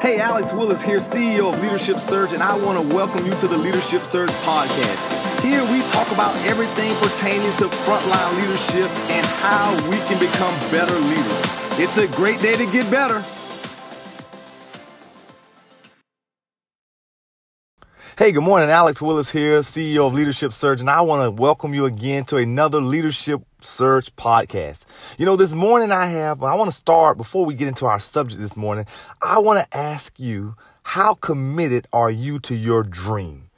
Hey, Alex Willis here, CEO of Leadership Surge, and I want to welcome you to the Leadership Surge podcast. Here we talk about everything pertaining to frontline leadership and how we can become better leaders. It's a great day to get better. Hey, good morning. Alex Willis here, CEO of Leadership Surge, and I want to welcome you again to another Leadership Surge podcast. You know, this morning I have, I want to start before we get into our subject this morning. I want to ask you, how committed are you to your dream?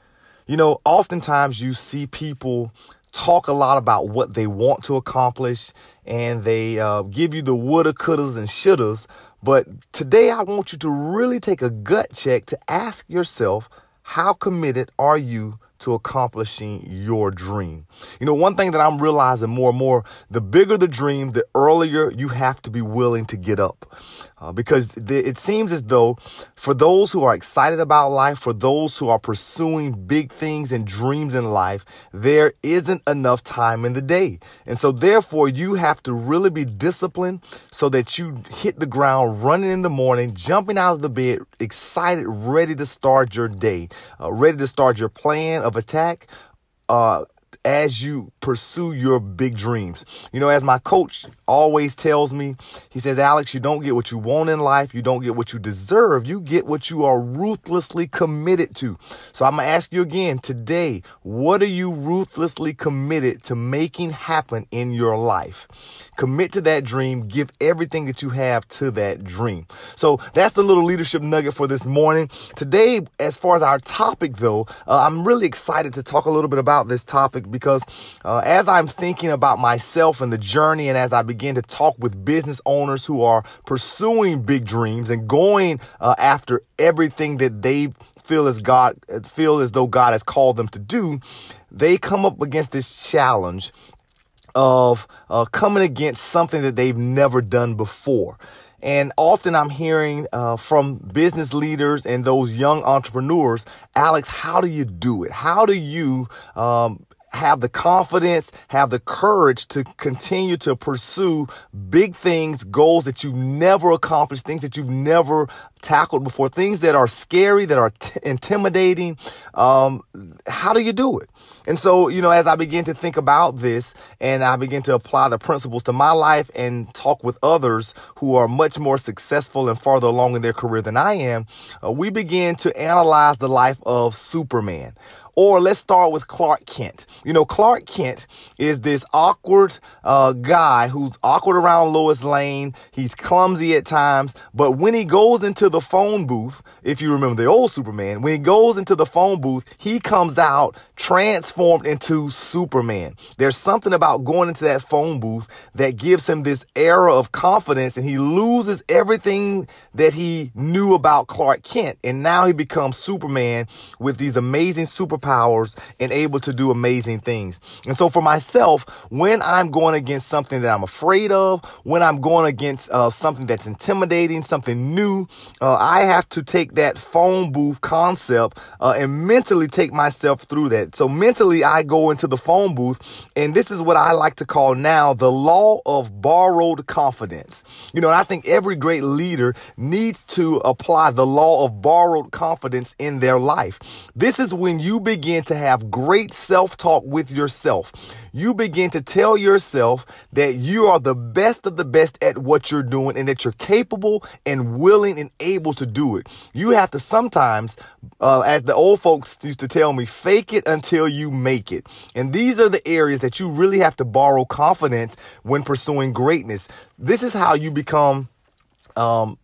You know, oftentimes you see people talk a lot about what they want to accomplish and they uh, give you the woulda, couldas, and shouldas. But today I want you to really take a gut check to ask yourself, how committed are you to accomplishing your dream. You know, one thing that I'm realizing more and more, the bigger the dream, the earlier you have to be willing to get up. Uh, because the, it seems as though for those who are excited about life, for those who are pursuing big things and dreams in life, there isn't enough time in the day. And so therefore you have to really be disciplined so that you hit the ground running in the morning, jumping out of the bed, excited, ready to start your day, uh, ready to start your plan of attack. Uh, as you pursue your big dreams. You know, as my coach always tells me, he says, Alex, you don't get what you want in life. You don't get what you deserve. You get what you are ruthlessly committed to. So I'm to ask you again today, what are you ruthlessly committed to making happen in your life? Commit to that dream. Give everything that you have to that dream. So that's the little leadership nugget for this morning. Today, as far as our topic though, uh, I'm really excited to talk a little bit about this topic because uh, as I'm thinking about myself and the journey, and as I begin to talk with business owners who are pursuing big dreams and going uh, after everything that they feel as God feel as though God has called them to do, they come up against this challenge of uh, coming against something that they've never done before. And often I'm hearing uh, from business leaders and those young entrepreneurs, Alex, how do you do it? How do you um, have the confidence, have the courage to continue to pursue big things, goals that you've never accomplished, things that you've never tackled before, things that are scary, that are t- intimidating. Um, how do you do it? And so, you know, as I begin to think about this and I begin to apply the principles to my life and talk with others who are much more successful and farther along in their career than I am, uh, we begin to analyze the life of Superman. Or let's start with Clark Kent. You know, Clark Kent is this awkward uh, guy who's awkward around Lois Lane. He's clumsy at times, but when he goes into the phone booth, if you remember the old Superman, when he goes into the phone booth, he comes out transformed into Superman. There's something about going into that phone booth that gives him this era of confidence and he loses everything that he knew about Clark Kent. And now he becomes Superman with these amazing superpowers and able to do amazing things. And so for myself, when I'm going against something that I'm afraid of, when I'm going against uh, something that's intimidating, something new, uh, I have to take that phone booth concept uh, and mentally take myself through that. So mentally, I go into the phone booth, and this is what I like to call now the law of borrowed confidence. You know, and I think every great leader needs to apply the law of borrowed confidence in their life. This is when you begin to have great self talk with yourself. You begin to tell yourself that you are the best of the best at what you're doing and that you're capable and willing and able to do it. You have to sometimes, uh, as the old folks used to tell me, fake it until you make it. And these are the areas that you really have to borrow confidence when pursuing greatness. This is how you become um,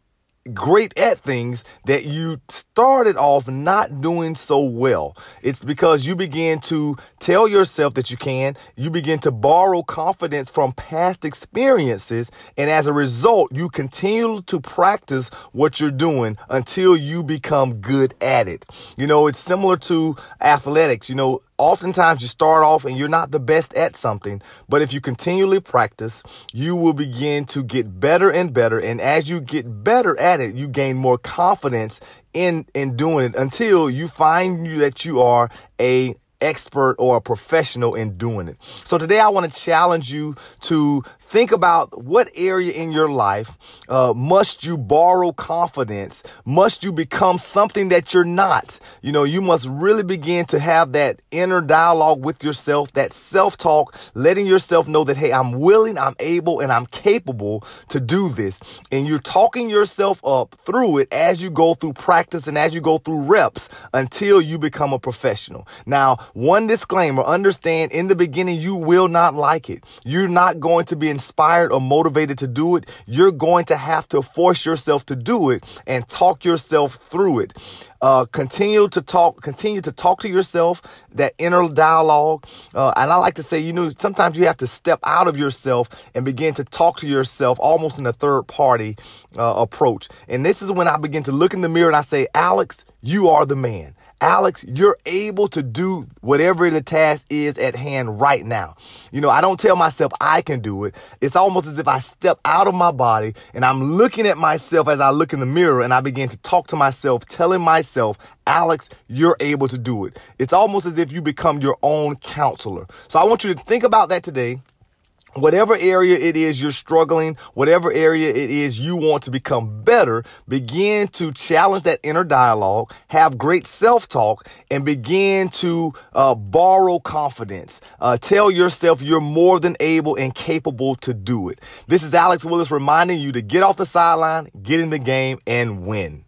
great at things that you started off not doing so well. It's because you begin to tell yourself that you can, you begin to borrow confidence from past experiences, and as a result, you continue to practice what you're doing until you become good at it. You know, it's similar to athletics. You know, Oftentimes you start off and you're not the best at something, but if you continually practice, you will begin to get better and better. And as you get better at it, you gain more confidence in, in doing it until you find that you are a expert or a professional in doing it. So today I want to challenge you to think about what area in your life uh, must you borrow confidence? Must you become something that you're not? You know, you must really begin to have that inner dialogue with yourself, that self talk, letting yourself know that, hey, I'm willing, I'm able, and I'm capable to do this. And you're talking yourself up through it as you go through practice and as you go through reps until you become a professional. Now, one disclaimer understand in the beginning, you will not like it. You're not going to be inspired or motivated to do it. You're going to have to force yourself to do it and talk yourself through it. Uh, continue to talk, continue to talk to yourself, that inner dialogue. Uh, and I like to say, you know, sometimes you have to step out of yourself and begin to talk to yourself almost in a third party uh, approach. And this is when I begin to look in the mirror and I say, Alex, you are the man. Alex, you're able to do whatever the task is at hand right now. You know, I don't tell myself I can do it. It's almost as if I step out of my body and I'm looking at myself as I look in the mirror and I begin to talk to myself, telling myself, Alex, you're able to do it. It's almost as if you become your own counselor. So I want you to think about that today whatever area it is you're struggling, whatever area it is you want to become better, begin to challenge that inner dialogue, have great self-talk, and begin to uh, borrow confidence. Uh, tell yourself you're more than able and capable to do it. This is Alex Willis reminding you to get off the sideline, get in the game, and win.